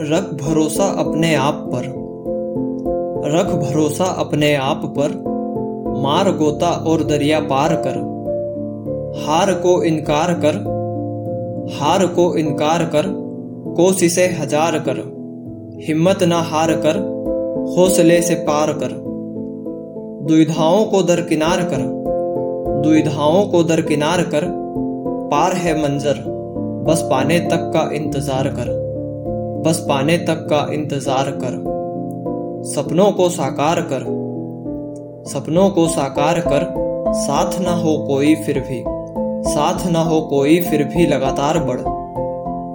रख भरोसा अपने आप पर। रख भरोसा अपने आप पर। मार गोता और दरिया पार कर। हार को इनकार कर। हार को इनकार कर। कोशिशें हज़ार कर। हिम्मत ना हार कर। हौसले से पार कर। दुविधाओं को दरकिनार कर। दुविधाओं को दरकिनार कर। पार है मंजर। बस पाने तक का इंतज़ार कर। बस पाने तक का इंतज़ार कर। सपनों को साकार कर। सपनों को साकार कर। साथ ना हो कोई फिर भी। साथ ना हो कोई फिर भी लगातार बढ़।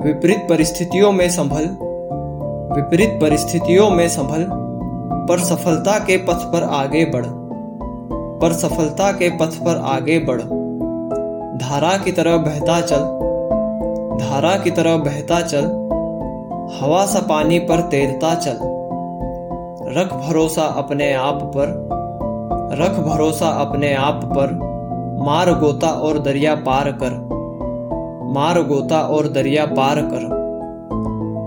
विपरीत परिस्थितियों में संभल। विपरीत परिस्थितियों में संभल। पर सफलता के पथ पर आगे बढ़। पर सफलता के पथ पर आगे बढ़। धारा की तरह बहता चल। धारा की तरह बहता चल। हवा सा पानी पर तैरता चल। रख भरोसा अपने आप पर। रख भरोसा अपने आप पर। मार गोता और दरिया पार कर। मार गोता और दरिया पार कर।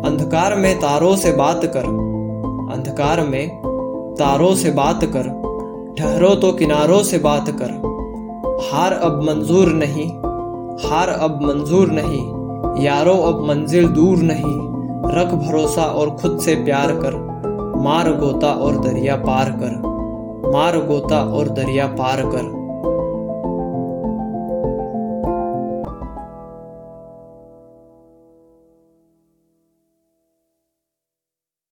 अंधकार में तारों से बात कर। अंधकार में तारों से बात कर। ठहरो तो किनारों से बात कर। हार अब मंजूर नहीं। हार अब मंजूर नहीं। यारो अब मंजिल दूर नहीं। रख भरोसा और खुद से प्यार कर। मार गोता और दरिया पार कर। मार गोता और दरिया पार कर।